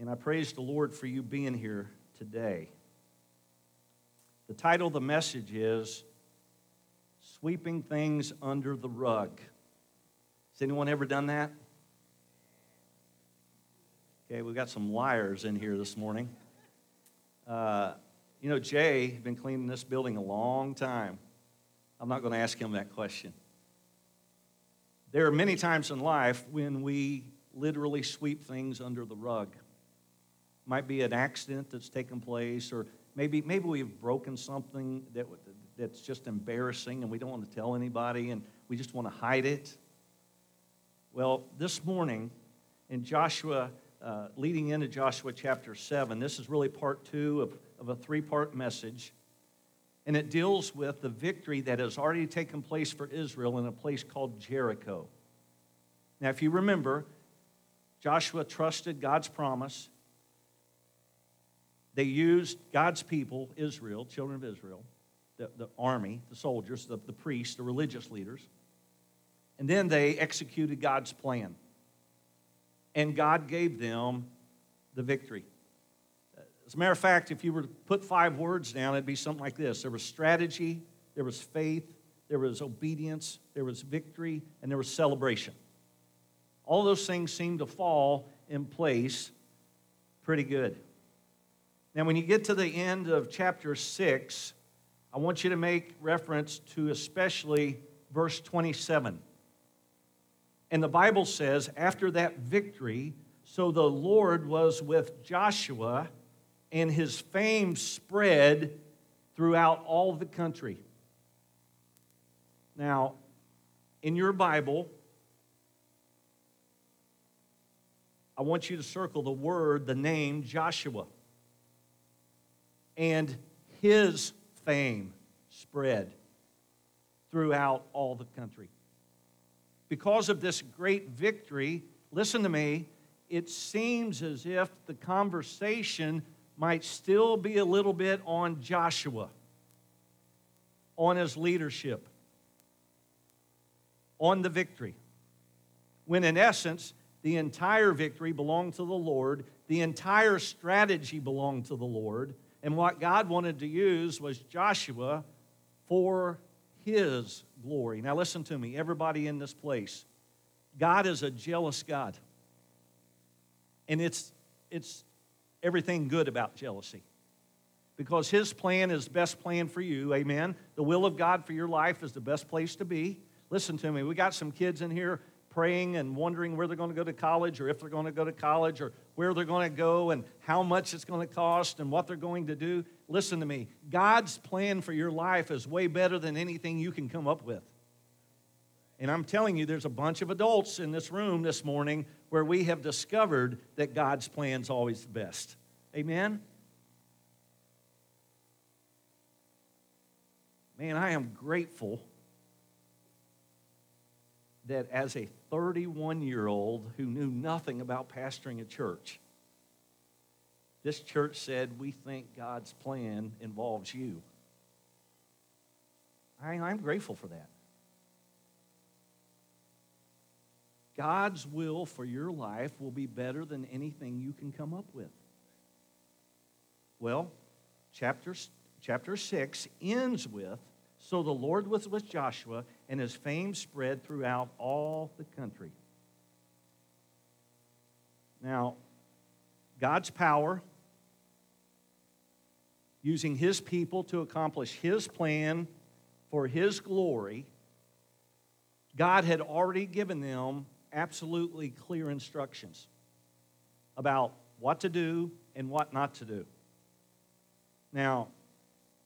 and I praise the Lord for you being here today. The title of the message is Sweeping Things Under the Rug. Has anyone ever done that? Okay, we've got some liars in here this morning. Uh, you know, Jay has been cleaning this building a long time. I'm not going to ask him that question. There are many times in life when we literally sweep things under the rug. Might be an accident that's taken place, or maybe, maybe we've broken something that, that's just embarrassing and we don't want to tell anybody and we just want to hide it. Well, this morning in Joshua, uh, leading into Joshua chapter 7, this is really part two of, of a three part message. And it deals with the victory that has already taken place for Israel in a place called Jericho. Now, if you remember, Joshua trusted God's promise. They used God's people, Israel, children of Israel, the, the army, the soldiers, the, the priests, the religious leaders. And then they executed God's plan. And God gave them the victory. As a matter of fact, if you were to put five words down, it'd be something like this there was strategy, there was faith, there was obedience, there was victory, and there was celebration. All those things seem to fall in place pretty good. Now, when you get to the end of chapter 6, I want you to make reference to especially verse 27. And the Bible says, after that victory, so the Lord was with Joshua, and his fame spread throughout all the country. Now, in your Bible, I want you to circle the word, the name Joshua. And his fame spread throughout all the country. Because of this great victory, listen to me, it seems as if the conversation might still be a little bit on Joshua, on his leadership, on the victory. When in essence, the entire victory belonged to the Lord, the entire strategy belonged to the Lord, and what God wanted to use was Joshua for his glory. Now, listen to me, everybody in this place. God is a jealous God. And it's, it's everything good about jealousy. Because his plan is best plan for you, amen. The will of God for your life is the best place to be. Listen to me, we got some kids in here praying and wondering where they're going to go to college or if they're going to go to college or where they're going to go and how much it's going to cost and what they're going to do. Listen to me. God's plan for your life is way better than anything you can come up with. And I'm telling you, there's a bunch of adults in this room this morning where we have discovered that God's plan is always the best. Amen? Man, I am grateful that as a 31 year old who knew nothing about pastoring a church, this church said, We think God's plan involves you. I, I'm grateful for that. God's will for your life will be better than anything you can come up with. Well, chapter, chapter 6 ends with So the Lord was with Joshua, and his fame spread throughout all the country. Now, God's power, using his people to accomplish his plan for his glory, God had already given them absolutely clear instructions about what to do and what not to do. Now,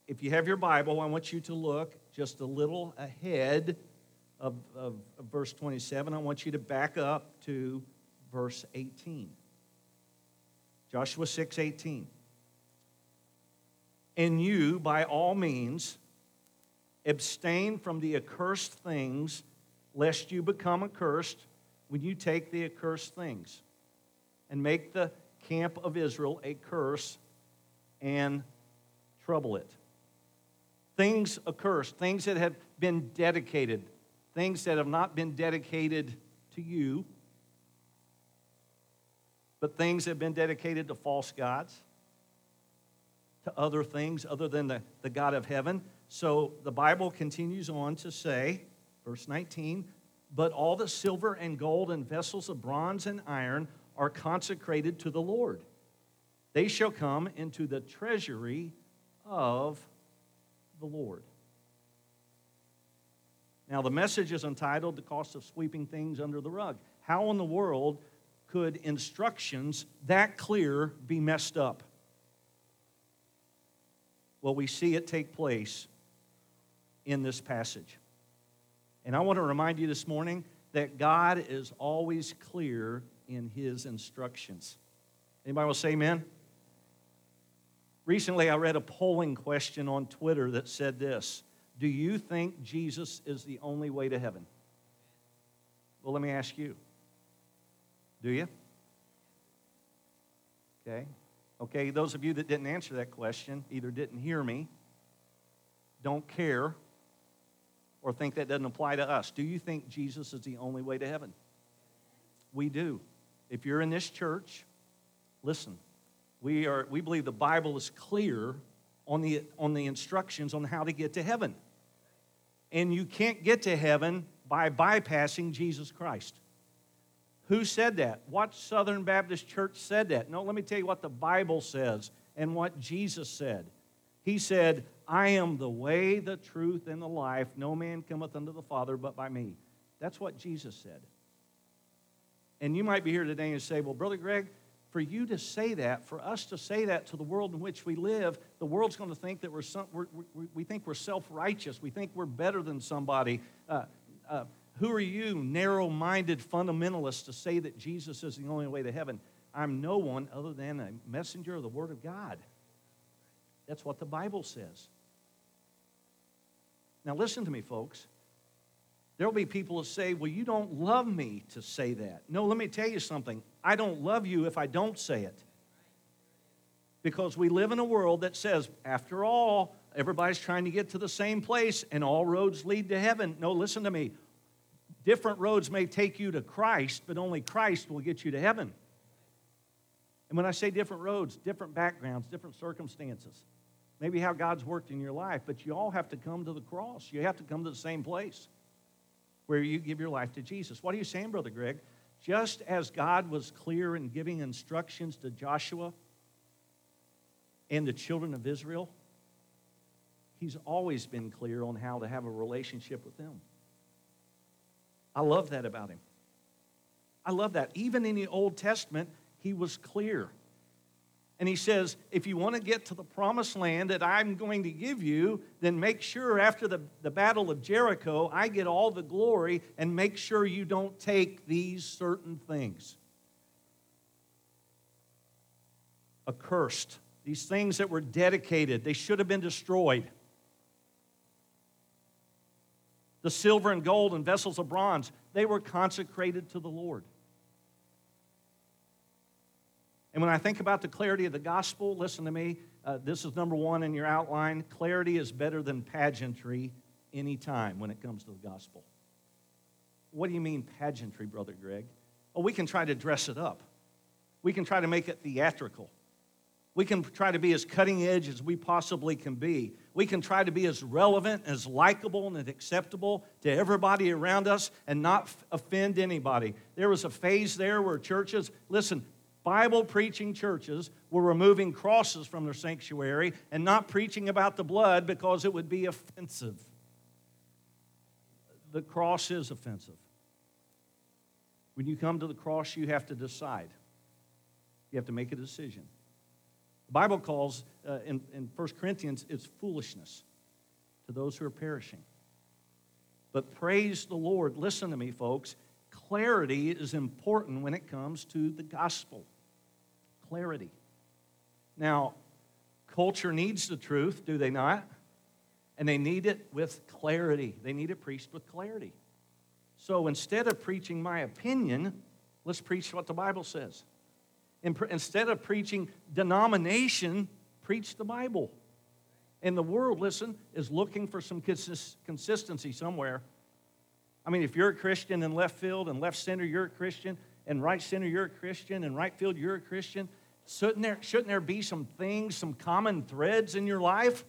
if you have your Bible, I want you to look just a little ahead of, of, of, verse 27. I want you to back up to verse 18. Joshua 6 18. And you, by all means, abstain from the accursed things, lest you become accursed when you take the accursed things and make the camp of Israel a curse and trouble it. Things accursed, things that have been dedicated, things that have not been dedicated to you, but things that have been dedicated to false gods, to other things other than the, the God of heaven. So the Bible continues on to say, verse 19, but all the silver and gold and vessels of bronze and iron are consecrated to the Lord. They shall come into the treasury of the Lord. Now, the message is entitled The Cost of Sweeping Things Under the Rug. How in the world could instructions that clear be messed up? Well, we see it take place in this passage. And I want to remind you this morning that God is always clear in his instructions. Anybody will say amen? Recently, I read a polling question on Twitter that said this Do you think Jesus is the only way to heaven? Well, let me ask you Do you? Okay. Okay, those of you that didn't answer that question either didn't hear me, don't care, or think that doesn't apply to us. Do you think Jesus is the only way to heaven? We do. If you're in this church, listen. We, are, we believe the Bible is clear on the, on the instructions on how to get to heaven. And you can't get to heaven by bypassing Jesus Christ. Who said that? What Southern Baptist church said that? No, let me tell you what the Bible says and what Jesus said. He said, I am the way, the truth, and the life. No man cometh unto the Father but by me. That's what Jesus said. And you might be here today and say, Well, Brother Greg, for you to say that, for us to say that to the world in which we live, the world's going to think that we're, some, we're we think we're self righteous. We think we're better than somebody. Uh, uh, who are you, narrow minded fundamentalists, to say that Jesus is the only way to heaven? I'm no one other than a messenger of the Word of God. That's what the Bible says. Now, listen to me, folks. There will be people who say, Well, you don't love me to say that. No, let me tell you something. I don't love you if I don't say it. Because we live in a world that says, after all, everybody's trying to get to the same place and all roads lead to heaven. No, listen to me. Different roads may take you to Christ, but only Christ will get you to heaven. And when I say different roads, different backgrounds, different circumstances, maybe how God's worked in your life, but you all have to come to the cross. You have to come to the same place where you give your life to Jesus. What are you saying, Brother Greg? Just as God was clear in giving instructions to Joshua and the children of Israel, He's always been clear on how to have a relationship with them. I love that about Him. I love that. Even in the Old Testament, He was clear. And he says, if you want to get to the promised land that I'm going to give you, then make sure after the, the battle of Jericho, I get all the glory and make sure you don't take these certain things. Accursed. These things that were dedicated, they should have been destroyed. The silver and gold and vessels of bronze, they were consecrated to the Lord. And when I think about the clarity of the gospel, listen to me. Uh, this is number one in your outline. Clarity is better than pageantry anytime when it comes to the gospel. What do you mean, pageantry, Brother Greg? Well, we can try to dress it up, we can try to make it theatrical. We can try to be as cutting edge as we possibly can be. We can try to be as relevant, as likable, and acceptable to everybody around us and not offend anybody. There was a phase there where churches, listen, Bible preaching churches were removing crosses from their sanctuary and not preaching about the blood because it would be offensive. The cross is offensive. When you come to the cross, you have to decide. You have to make a decision. The Bible calls, uh, in, in 1 Corinthians, it's foolishness to those who are perishing. But praise the Lord. Listen to me, folks. Clarity is important when it comes to the gospel clarity. Now, culture needs the truth, do they not? And they need it with clarity. They need it preached with clarity. So instead of preaching my opinion, let's preach what the Bible says. Instead of preaching denomination, preach the Bible. And the world, listen, is looking for some consistency somewhere. I mean, if you're a Christian in left field and left center, you're a Christian, and right center you're a Christian, and right field you're a Christian. Shouldn't there, shouldn't there be some things, some common threads in your life?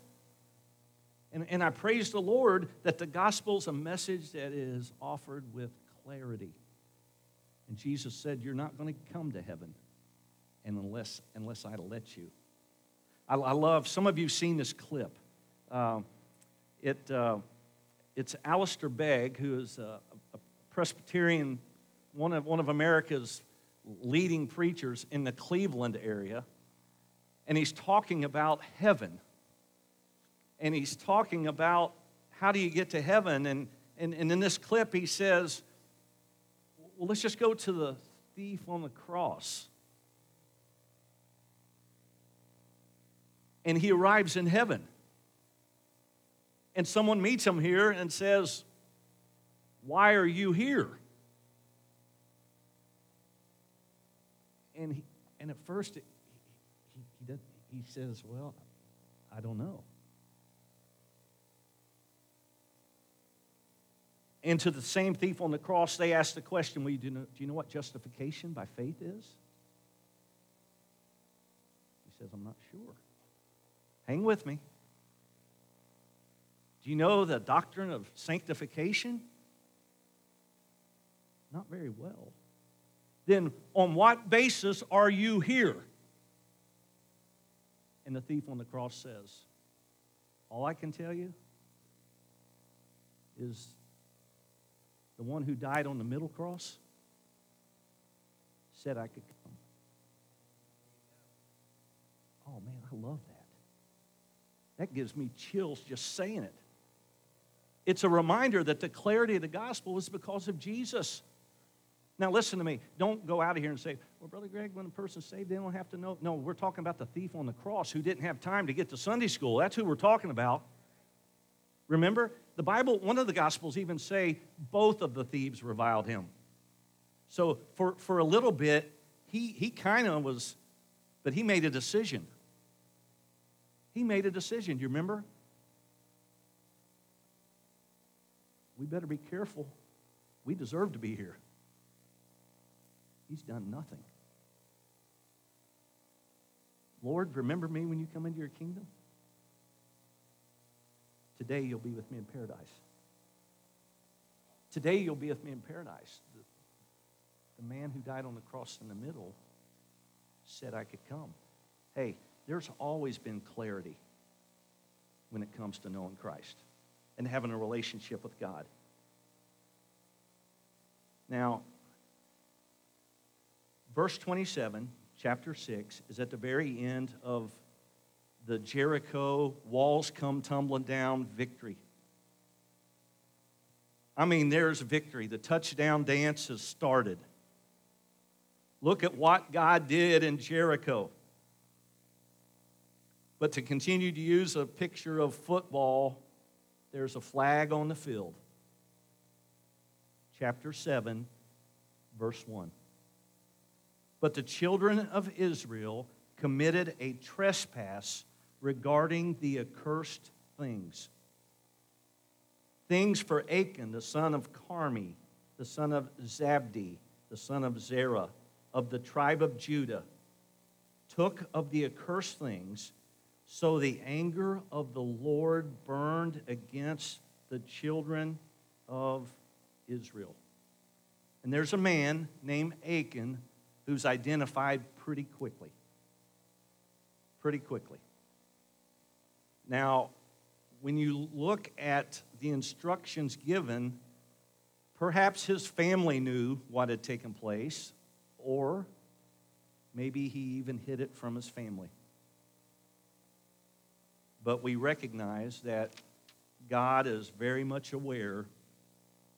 And, and I praise the Lord that the gospel is a message that is offered with clarity. And Jesus said, You're not going to come to heaven unless, unless I let you. I, I love, some of you seen this clip. Uh, it, uh, it's Alistair Begg, who is a, a Presbyterian, one of, one of America's leading preachers in the Cleveland area. And he's talking about heaven. And he's talking about how do you get to heaven. And, and, and in this clip, he says, well, let's just go to the thief on the cross. And he arrives in heaven. And someone meets him here and says, Why are you here? And, he, and at first, he, he, he, does, he says, Well, I don't know. And to the same thief on the cross, they ask the question well, do, you know, do you know what justification by faith is? He says, I'm not sure. Hang with me. Do you know the doctrine of sanctification? Not very well. Then, on what basis are you here? And the thief on the cross says, All I can tell you is the one who died on the middle cross said I could come. Oh man, I love that. That gives me chills just saying it. It's a reminder that the clarity of the gospel is because of Jesus. Now, listen to me. Don't go out of here and say, well, Brother Greg, when a person's saved, they don't have to know. No, we're talking about the thief on the cross who didn't have time to get to Sunday school. That's who we're talking about. Remember, the Bible, one of the Gospels even say both of the thieves reviled him. So for, for a little bit, he, he kind of was, but he made a decision. He made a decision. Do you remember? We better be careful. We deserve to be here. He's done nothing. Lord, remember me when you come into your kingdom? Today you'll be with me in paradise. Today you'll be with me in paradise. The, the man who died on the cross in the middle said I could come. Hey, there's always been clarity when it comes to knowing Christ and having a relationship with God. Now, verse 27, chapter 6, is at the very end of the Jericho walls come tumbling down victory. I mean, there's victory. The touchdown dance has started. Look at what God did in Jericho. But to continue to use a picture of football, there's a flag on the field. Chapter 7, verse 1. But the children of Israel committed a trespass regarding the accursed things. Things for Achan, the son of Carmi, the son of Zabdi, the son of Zerah, of the tribe of Judah, took of the accursed things, so the anger of the Lord burned against the children of Israel. And there's a man named Achan who's identified pretty quickly. Pretty quickly. Now, when you look at the instructions given, perhaps his family knew what had taken place, or maybe he even hid it from his family. But we recognize that God is very much aware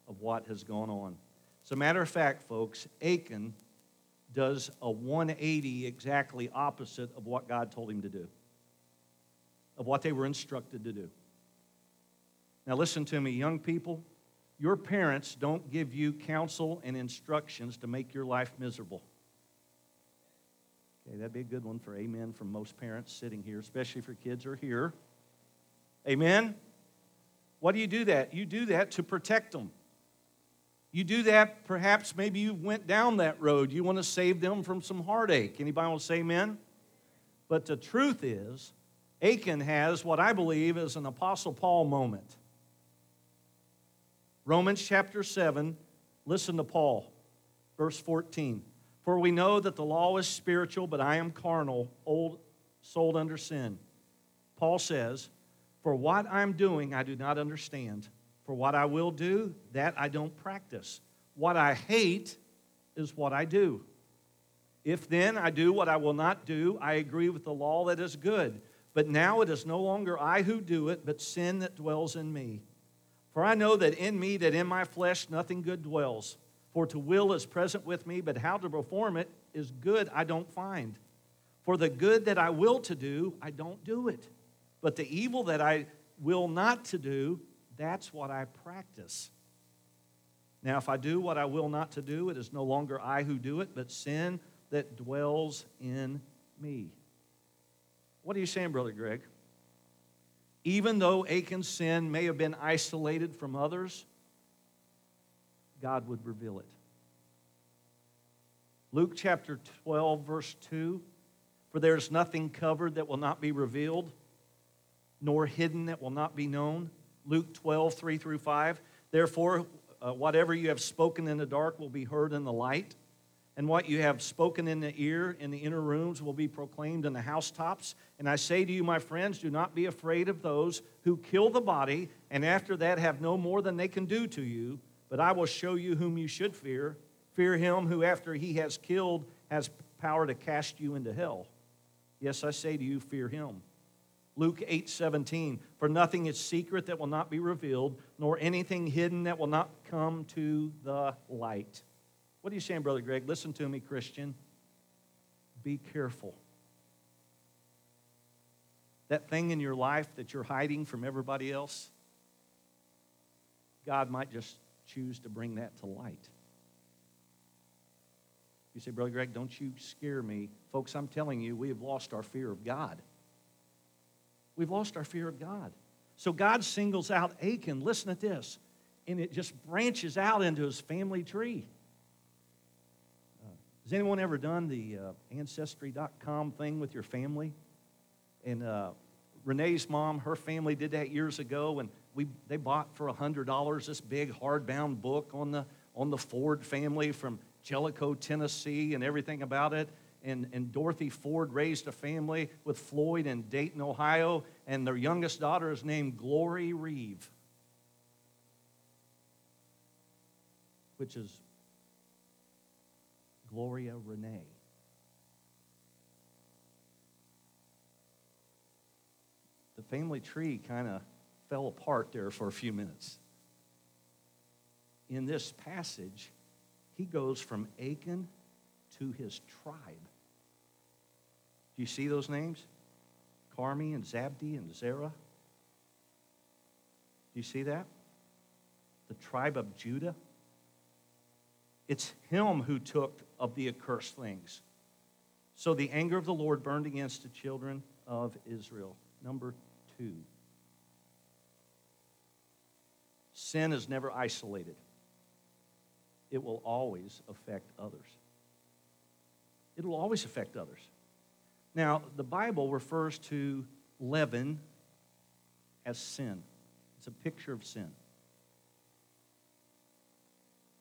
of what has gone on. As a matter of fact, folks, Achan does a 180 exactly opposite of what God told him to do of what they were instructed to do. Now, listen to me, young people. Your parents don't give you counsel and instructions to make your life miserable. Okay, that'd be a good one for amen from most parents sitting here, especially if your kids are here. Amen? Why do you do that? You do that to protect them. You do that, perhaps maybe you went down that road. You want to save them from some heartache. Anybody want to say amen? But the truth is, Achan has what I believe is an Apostle Paul moment. Romans chapter 7, listen to Paul, verse 14. For we know that the law is spiritual, but I am carnal, old, sold under sin. Paul says, For what I'm doing, I do not understand. For what I will do, that I don't practice. What I hate is what I do. If then I do what I will not do, I agree with the law that is good. But now it is no longer I who do it, but sin that dwells in me. For I know that in me, that in my flesh, nothing good dwells. For to will is present with me, but how to perform it is good I don't find. For the good that I will to do, I don't do it. But the evil that I will not to do, that's what I practice. Now, if I do what I will not to do, it is no longer I who do it, but sin that dwells in me. What are you saying, Brother Greg? Even though Achan's sin may have been isolated from others, God would reveal it. Luke chapter 12, verse 2 For there is nothing covered that will not be revealed, nor hidden that will not be known. Luke 12, 3 through 5. Therefore, uh, whatever you have spoken in the dark will be heard in the light, and what you have spoken in the ear in the inner rooms will be proclaimed in the housetops. And I say to you, my friends, do not be afraid of those who kill the body, and after that have no more than they can do to you, but I will show you whom you should fear. Fear him who, after he has killed, has power to cast you into hell. Yes, I say to you, fear him. Luke 8 17. For nothing is secret that will not be revealed, nor anything hidden that will not come to the light. What are you saying, Brother Greg? Listen to me, Christian. Be careful. That thing in your life that you're hiding from everybody else, God might just choose to bring that to light. You say, Brother Greg, don't you scare me. Folks, I'm telling you, we have lost our fear of God. We've lost our fear of God. So God singles out Achan. Listen at this. And it just branches out into his family tree. Uh, has anyone ever done the uh, Ancestry.com thing with your family? And uh, Renee's mom, her family did that years ago, and we, they bought for $100 this big hardbound book on the, on the Ford family from Jellicoe, Tennessee, and everything about it and, and Dorothy Ford raised a family with Floyd in Dayton, Ohio, and their youngest daughter is named Glory Reeve, which is Gloria Renee. The family tree kind of fell apart there for a few minutes. In this passage, he goes from Achan to his tribe. Do you see those names? Carmi and Zabdi and Zerah? Do you see that? The tribe of Judah? It's him who took of the accursed things. So the anger of the Lord burned against the children of Israel. Number two. Sin is never isolated. It will always affect others. It will always affect others. Now, the Bible refers to leaven as sin, it's a picture of sin.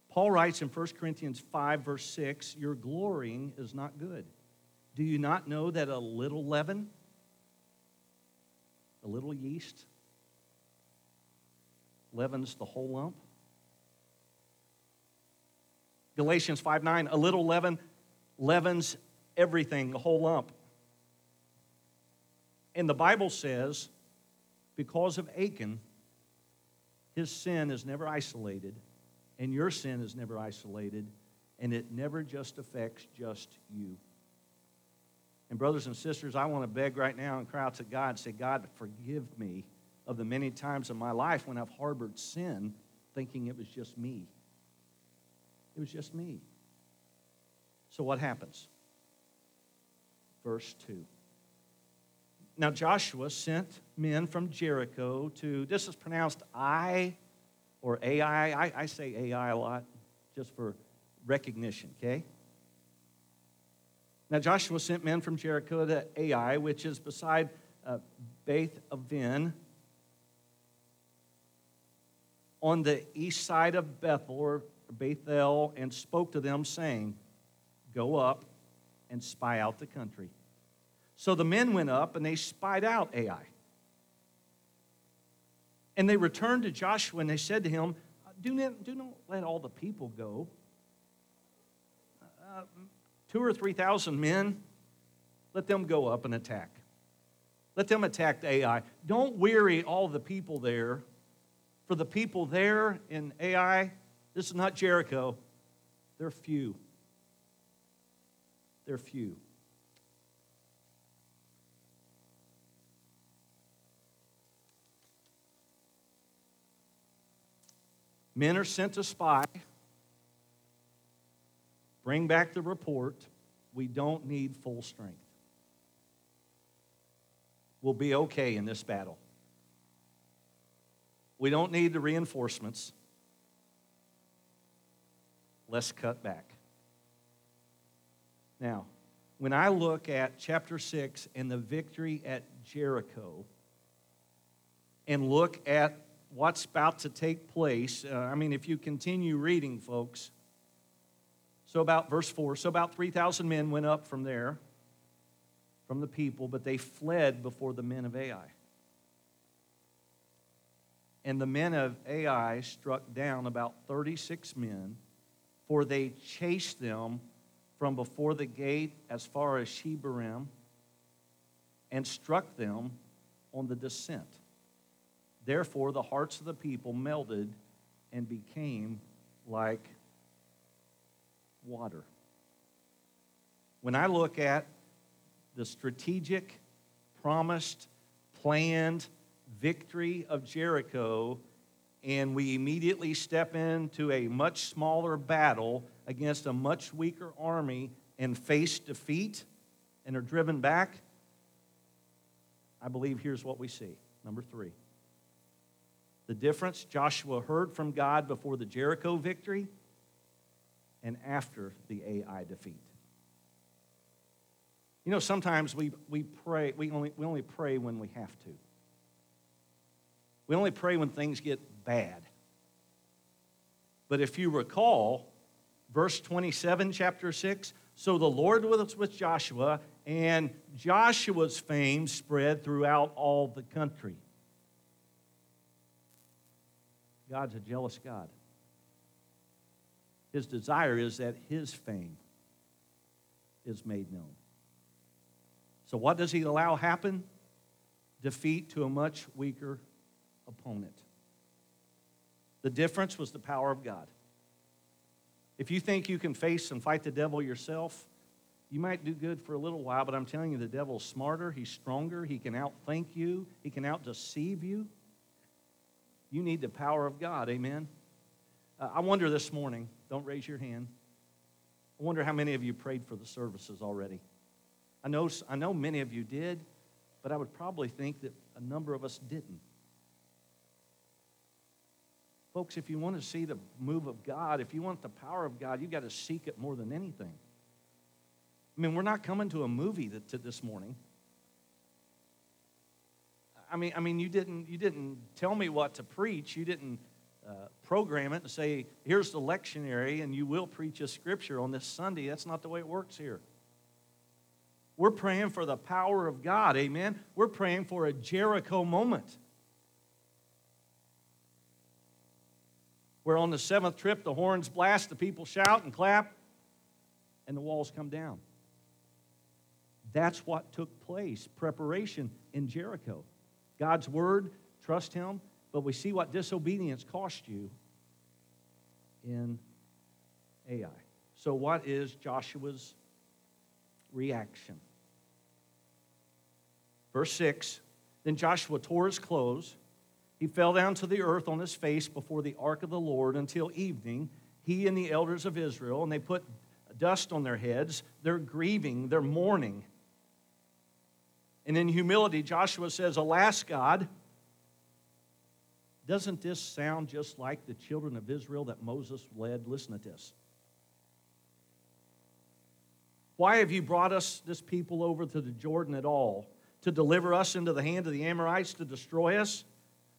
Paul writes in 1 Corinthians 5, verse 6, Your glorying is not good. Do you not know that a little leaven, a little yeast, leavens the whole lump? Galatians 5 9, a little leaven leavens everything, the whole lump. And the Bible says, because of Achan, his sin is never isolated, and your sin is never isolated, and it never just affects just you. And, brothers and sisters, I want to beg right now and cry out to God and say, God, forgive me of the many times in my life when I've harbored sin thinking it was just me. It was just me. So, what happens? Verse 2. Now Joshua sent men from Jericho to, this is pronounced I or AI. I, I say AI a lot. just for recognition, okay? Now Joshua sent men from Jericho to Ai, which is beside uh, Beth Aven, on the east side of Bethel or Bethel, and spoke to them, saying, Go up and spy out the country. So the men went up and they spied out Ai. And they returned to Joshua and they said to him, Do not, do not let all the people go. Uh, two or three thousand men, let them go up and attack. Let them attack Ai. Don't weary all the people there. For the people there in Ai, this is not Jericho, they're few. They're few. Men are sent to spy, bring back the report. We don't need full strength. We'll be okay in this battle. We don't need the reinforcements. Let's cut back. Now, when I look at chapter 6 and the victory at Jericho, and look at what's about to take place. Uh, I mean, if you continue reading, folks. So, about verse 4 so about 3,000 men went up from there, from the people, but they fled before the men of Ai. And the men of Ai struck down about 36 men, for they chased them from before the gate as far as Shebarim and struck them on the descent. Therefore, the hearts of the people melted and became like water. When I look at the strategic, promised, planned victory of Jericho, and we immediately step into a much smaller battle against a much weaker army and face defeat and are driven back, I believe here's what we see. Number three. The difference Joshua heard from God before the Jericho victory and after the Ai defeat. You know, sometimes we, we pray, we only, we only pray when we have to. We only pray when things get bad. But if you recall, verse 27, chapter 6, so the Lord was with Joshua, and Joshua's fame spread throughout all the country. God's a jealous God. His desire is that his fame is made known. So, what does he allow happen? Defeat to a much weaker opponent. The difference was the power of God. If you think you can face and fight the devil yourself, you might do good for a little while, but I'm telling you, the devil's smarter, he's stronger, he can outthink you, he can outdeceive you. You need the power of God. Amen. Uh, I wonder this morning, don't raise your hand. I wonder how many of you prayed for the services already. I know, I know many of you did, but I would probably think that a number of us didn't. Folks, if you want to see the move of God, if you want the power of God, you've got to seek it more than anything. I mean, we're not coming to a movie this morning. I mean, I mean, you didn't, you didn't tell me what to preach. You didn't uh, program it and say, here's the lectionary, and you will preach a scripture on this Sunday. That's not the way it works here. We're praying for the power of God, amen? We're praying for a Jericho moment. Where on the seventh trip, the horns blast, the people shout and clap, and the walls come down. That's what took place, preparation in Jericho. God's word, trust Him. But we see what disobedience cost you in Ai. So, what is Joshua's reaction? Verse 6 Then Joshua tore his clothes. He fell down to the earth on his face before the ark of the Lord until evening, he and the elders of Israel, and they put dust on their heads. They're grieving, they're mourning. And in humility, Joshua says, Alas, God, Doesn't this sound just like the children of Israel that Moses led? Listen to this. Why have you brought us, this people, over to the Jordan at all? To deliver us into the hand of the Amorites to destroy us?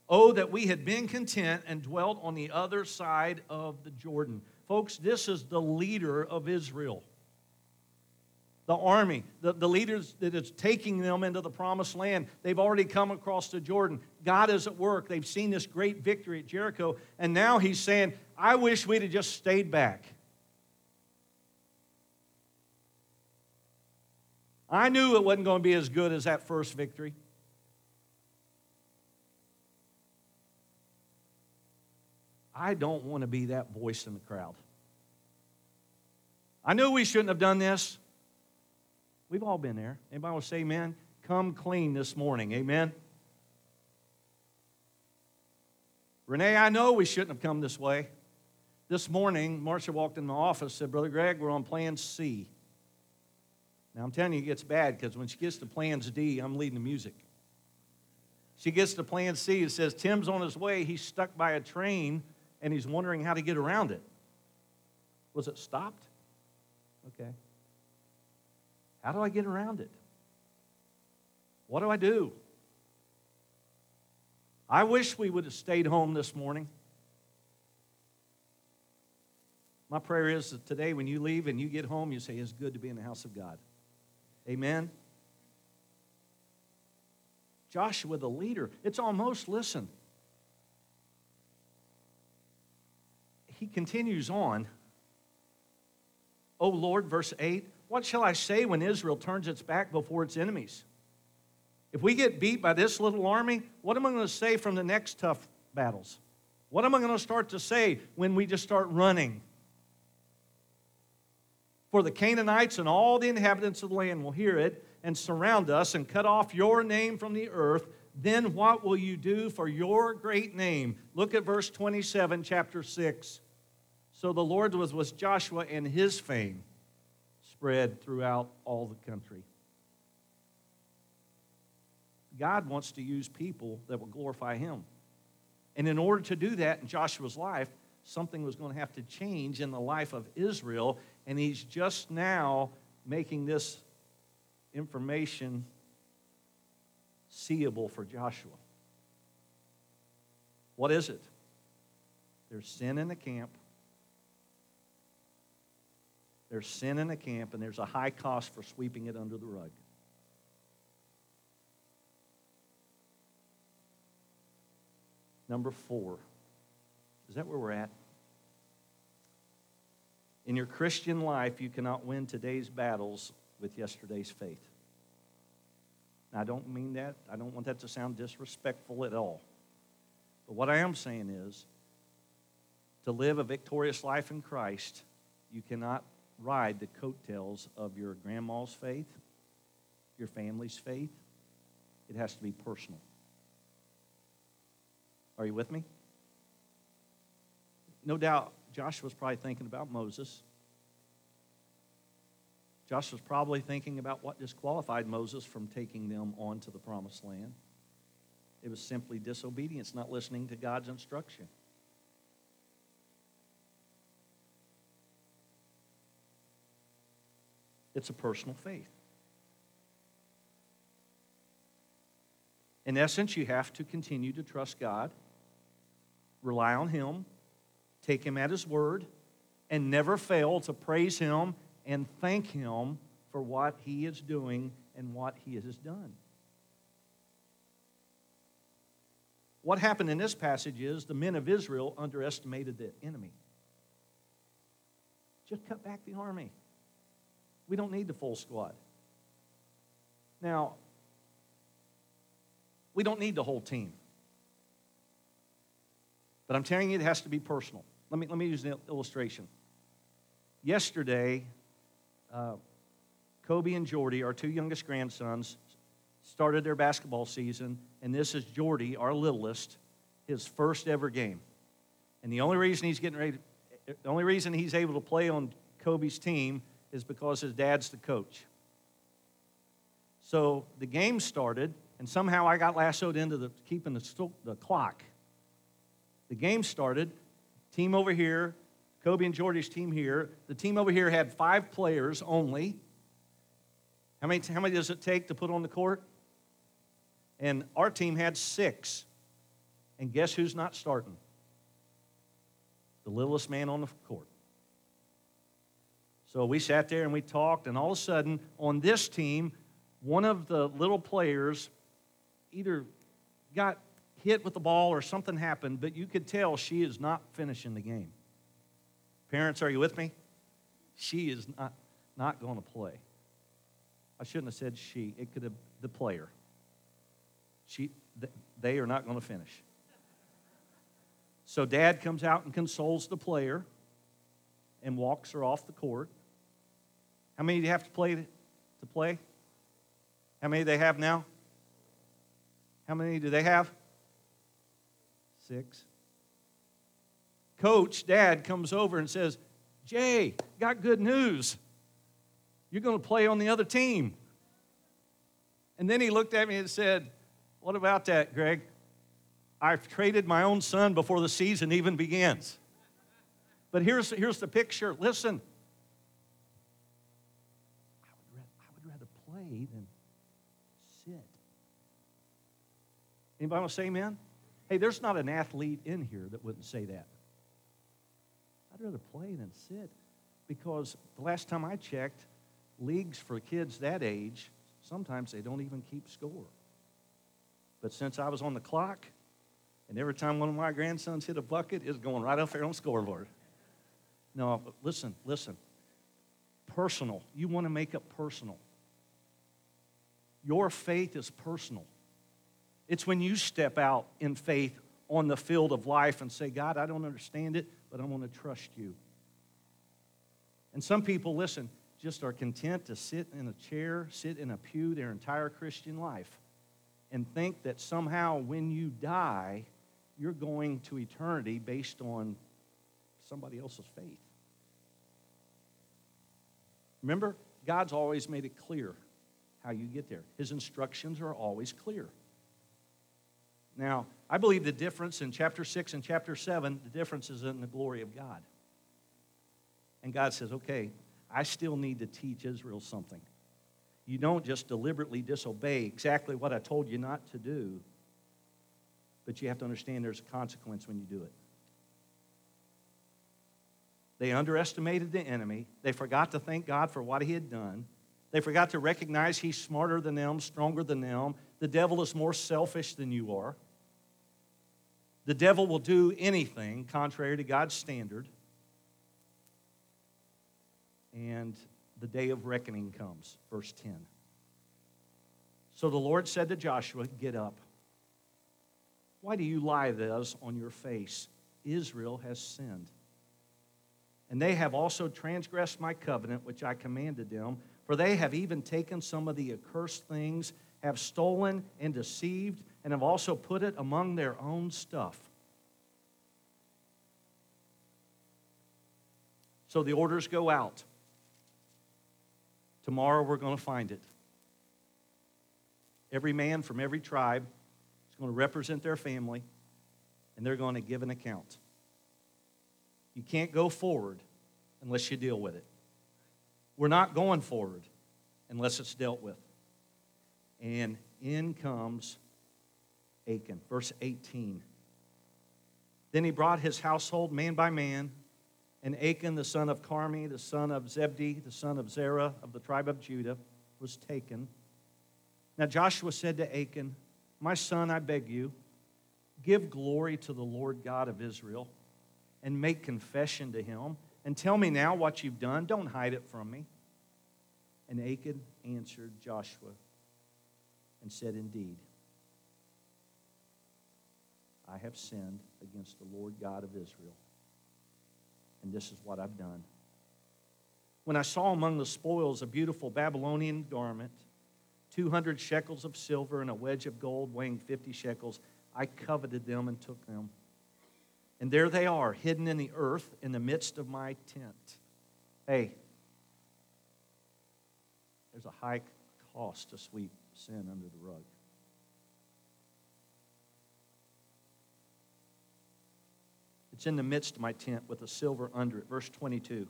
Oh, that we had been content and dwelt on the other side of the Jordan. Folks, this is the leader of Israel. The army, the, the leaders that is taking them into the promised land. They've already come across the Jordan. God is at work. They've seen this great victory at Jericho. And now he's saying, I wish we'd have just stayed back. I knew it wasn't going to be as good as that first victory. I don't want to be that voice in the crowd. I knew we shouldn't have done this. We've all been there. Anybody want to say amen? Come clean this morning. Amen. Renee, I know we shouldn't have come this way. This morning, Marcia walked in my office said, Brother Greg, we're on plan C. Now, I'm telling you, it gets bad because when she gets to plans D, I'm leading the music. She gets to plan C, it says, Tim's on his way. He's stuck by a train and he's wondering how to get around it. Was it stopped? Okay. How do I get around it? What do I do? I wish we would have stayed home this morning. My prayer is that today, when you leave and you get home, you say, It's good to be in the house of God. Amen. Joshua, the leader, it's almost, listen, he continues on. Oh Lord, verse 8, what shall I say when Israel turns its back before its enemies? If we get beat by this little army, what am I going to say from the next tough battles? What am I going to start to say when we just start running? For the Canaanites and all the inhabitants of the land will hear it and surround us and cut off your name from the earth. Then what will you do for your great name? Look at verse 27, chapter 6. So the Lord was with Joshua, and his fame spread throughout all the country. God wants to use people that will glorify him. And in order to do that in Joshua's life, something was going to have to change in the life of Israel, and he's just now making this information seeable for Joshua. What is it? There's sin in the camp. There's sin in the camp, and there's a high cost for sweeping it under the rug. Number four. Is that where we're at? In your Christian life, you cannot win today's battles with yesterday's faith. Now, I don't mean that, I don't want that to sound disrespectful at all. But what I am saying is to live a victorious life in Christ, you cannot ride the coattails of your grandma's faith, your family's faith. It has to be personal. Are you with me? No doubt Joshua's probably thinking about Moses. Joshua's probably thinking about what disqualified Moses from taking them on to the promised land. It was simply disobedience, not listening to God's instruction. It's a personal faith. In essence, you have to continue to trust God, rely on Him, take Him at His word, and never fail to praise Him and thank Him for what He is doing and what He has done. What happened in this passage is the men of Israel underestimated the enemy. Just cut back the army. We don't need the full squad. Now, we don't need the whole team. But I'm telling you, it has to be personal. Let me, let me use an illustration. Yesterday, uh, Kobe and Jordy, our two youngest grandsons, started their basketball season, and this is Jordy, our littlest, his first ever game. And the only reason he's getting ready, the only reason he's able to play on Kobe's team is because his dad's the coach. So the game started, and somehow I got lassoed into the, keeping the, the clock. The game started, team over here, Kobe and Jordy's team here. The team over here had five players only. How many, how many does it take to put on the court? And our team had six. And guess who's not starting? The littlest man on the court. So we sat there and we talked, and all of a sudden, on this team, one of the little players either got hit with the ball or something happened, but you could tell she is not finishing the game. Parents, are you with me? She is not, not going to play. I shouldn't have said she, it could have the player. She, they are not going to finish. So dad comes out and consoles the player and walks her off the court. How many do you have to play to play? How many do they have now? How many do they have? Six. Coach, dad, comes over and says, Jay, got good news. You're going to play on the other team. And then he looked at me and said, What about that, Greg? I've traded my own son before the season even begins. But here's, here's the picture. Listen, I would, rather, I would rather play than sit. Anybody want to say amen? Hey, there's not an athlete in here that wouldn't say that. I'd rather play than sit because the last time I checked, leagues for kids that age, sometimes they don't even keep score. But since I was on the clock, and every time one of my grandsons hit a bucket, it's going right up there on the scoreboard. No, listen, listen. Personal. You want to make it personal. Your faith is personal. It's when you step out in faith on the field of life and say, God, I don't understand it, but I want to trust you. And some people, listen, just are content to sit in a chair, sit in a pew their entire Christian life, and think that somehow when you die, you're going to eternity based on somebody else's faith. Remember, God's always made it clear how you get there. His instructions are always clear. Now, I believe the difference in chapter 6 and chapter 7, the difference is in the glory of God. And God says, okay, I still need to teach Israel something. You don't just deliberately disobey exactly what I told you not to do, but you have to understand there's a consequence when you do it. They underestimated the enemy. They forgot to thank God for what he had done. They forgot to recognize he's smarter than them, stronger than them. The devil is more selfish than you are. The devil will do anything contrary to God's standard. And the day of reckoning comes. Verse 10. So the Lord said to Joshua, Get up. Why do you lie thus on your face? Israel has sinned. And they have also transgressed my covenant, which I commanded them, for they have even taken some of the accursed things, have stolen and deceived and have also put it among their own stuff. So the orders go out. Tomorrow we're going to find it. Every man from every tribe is going to represent their family, and they're going to give an account. You can't go forward unless you deal with it. We're not going forward unless it's dealt with. And in comes Achan. Verse 18. Then he brought his household man by man, and Achan, the son of Carmi, the son of Zebdi, the son of Zerah of the tribe of Judah, was taken. Now Joshua said to Achan, My son, I beg you, give glory to the Lord God of Israel and make confession to him. And tell me now what you've done. Don't hide it from me. And Achan answered Joshua and said, Indeed, I have sinned against the Lord God of Israel, and this is what I've done. When I saw among the spoils a beautiful Babylonian garment, 200 shekels of silver, and a wedge of gold weighing 50 shekels, I coveted them and took them. And there they are, hidden in the earth in the midst of my tent. Hey, there's a high cost to sweep sin under the rug. It's in the midst of my tent with a silver under it. Verse 22.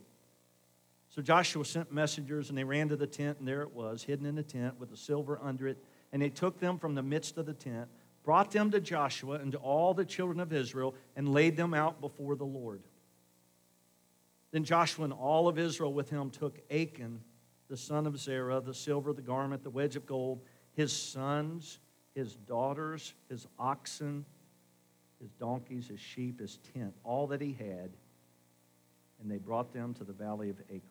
So Joshua sent messengers, and they ran to the tent, and there it was, hidden in the tent with the silver under it. And they took them from the midst of the tent, brought them to Joshua and to all the children of Israel, and laid them out before the Lord. Then Joshua and all of Israel with him took Achan, the son of Zerah, the silver, the garment, the wedge of gold, his sons, his daughters, his oxen, his donkeys, his sheep, his tent, all that he had, and they brought them to the valley of Achor.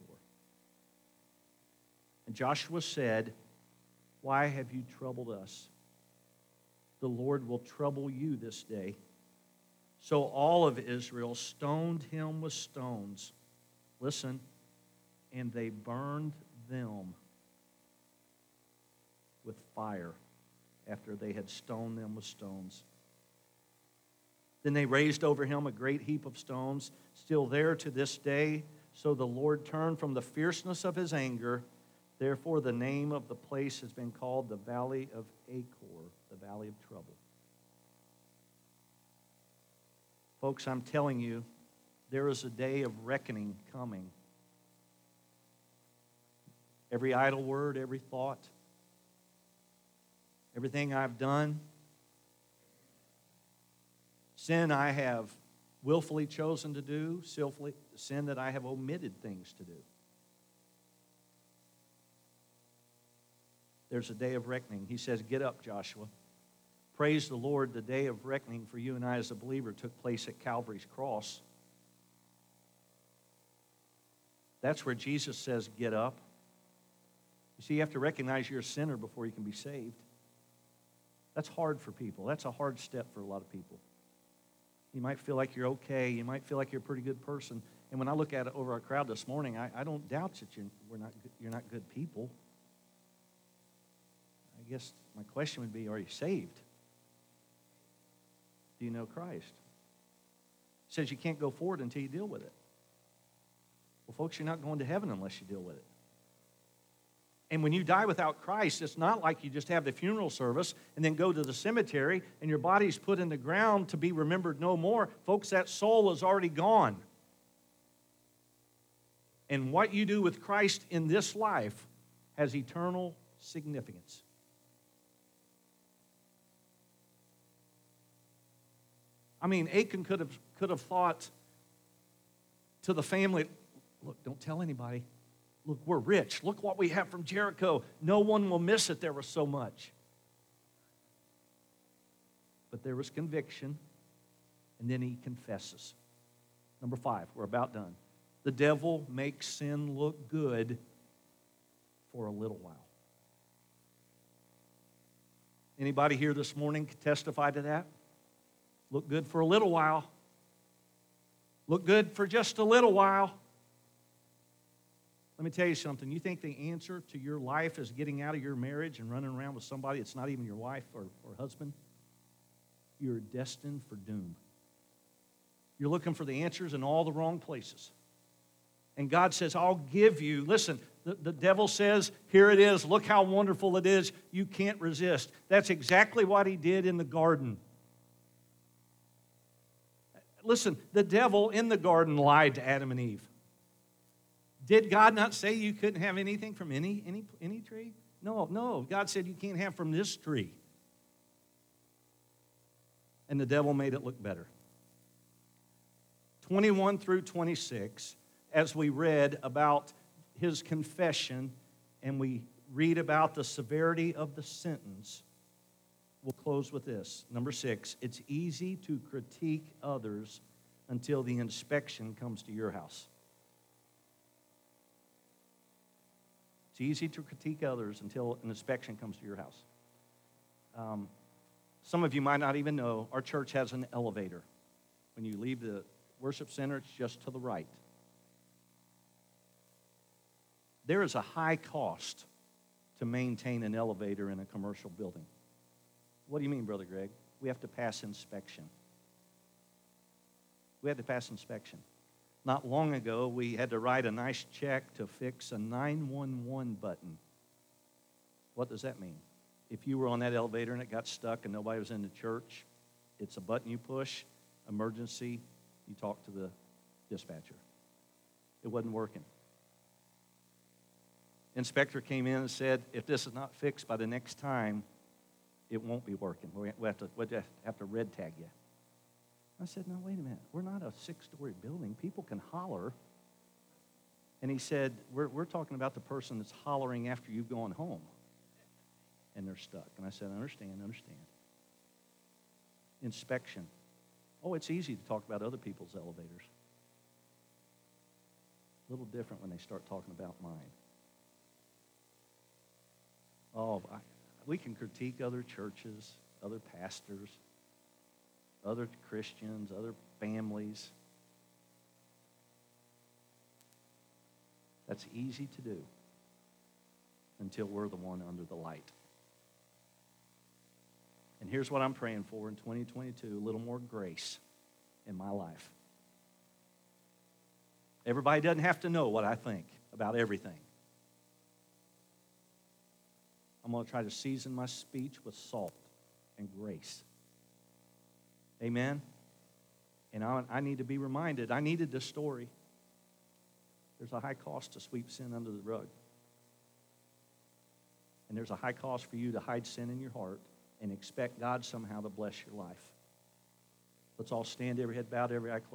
And Joshua said, Why have you troubled us? The Lord will trouble you this day. So all of Israel stoned him with stones. Listen, and they burned them with fire after they had stoned them with stones. Then they raised over him a great heap of stones, still there to this day. So the Lord turned from the fierceness of his anger. Therefore, the name of the place has been called the Valley of Achor, the Valley of Trouble. Folks, I'm telling you, there is a day of reckoning coming. Every idle word, every thought, everything I've done, Sin I have willfully chosen to do, sin that I have omitted things to do. There's a day of reckoning. He says, Get up, Joshua. Praise the Lord, the day of reckoning for you and I as a believer took place at Calvary's cross. That's where Jesus says, Get up. You see, you have to recognize you're a sinner before you can be saved. That's hard for people. That's a hard step for a lot of people. You might feel like you're okay. You might feel like you're a pretty good person. And when I look at it over our crowd this morning, I, I don't doubt that you're, we're not, you're not good people. I guess my question would be are you saved? Do you know Christ? It says you can't go forward until you deal with it. Well, folks, you're not going to heaven unless you deal with it. And when you die without Christ, it's not like you just have the funeral service and then go to the cemetery and your body's put in the ground to be remembered no more. Folks, that soul is already gone. And what you do with Christ in this life has eternal significance. I mean, Achan could have, could have thought to the family, look, don't tell anybody. Look, we're rich. Look what we have from Jericho. No one will miss it. There was so much. But there was conviction, and then he confesses. Number five, we're about done. The devil makes sin look good for a little while. Anybody here this morning testify to that? Look good for a little while. Look good for just a little while. Let me tell you something. You think the answer to your life is getting out of your marriage and running around with somebody that's not even your wife or, or husband? You're destined for doom. You're looking for the answers in all the wrong places. And God says, I'll give you. Listen, the, the devil says, Here it is. Look how wonderful it is. You can't resist. That's exactly what he did in the garden. Listen, the devil in the garden lied to Adam and Eve. Did God not say you couldn't have anything from any, any, any tree? No, no. God said you can't have from this tree. And the devil made it look better. 21 through 26, as we read about his confession and we read about the severity of the sentence, we'll close with this. Number six, it's easy to critique others until the inspection comes to your house. It's easy to critique others until an inspection comes to your house. Um, some of you might not even know our church has an elevator. When you leave the worship center, it's just to the right. There is a high cost to maintain an elevator in a commercial building. What do you mean, Brother Greg? We have to pass inspection. We have to pass inspection. Not long ago, we had to write a nice check to fix a 911 button. What does that mean? If you were on that elevator and it got stuck and nobody was in the church, it's a button you push, emergency You talk to the dispatcher. It wasn't working. Inspector came in and said, if this is not fixed by the next time, it won't be working. We have to, we have to red tag you. I said, no, wait a minute. We're not a six story building. People can holler. And he said, we're, we're talking about the person that's hollering after you've gone home and they're stuck. And I said, I understand, understand. Inspection. Oh, it's easy to talk about other people's elevators. A little different when they start talking about mine. Oh, I, we can critique other churches, other pastors, other Christians, other families. That's easy to do until we're the one under the light. And here's what I'm praying for in 2022 a little more grace in my life. Everybody doesn't have to know what I think about everything. I'm going to try to season my speech with salt and grace. Amen? And I, I need to be reminded. I needed this story. There's a high cost to sweep sin under the rug. And there's a high cost for you to hide sin in your heart and expect God somehow to bless your life. Let's all stand, every head bowed, every eye closed.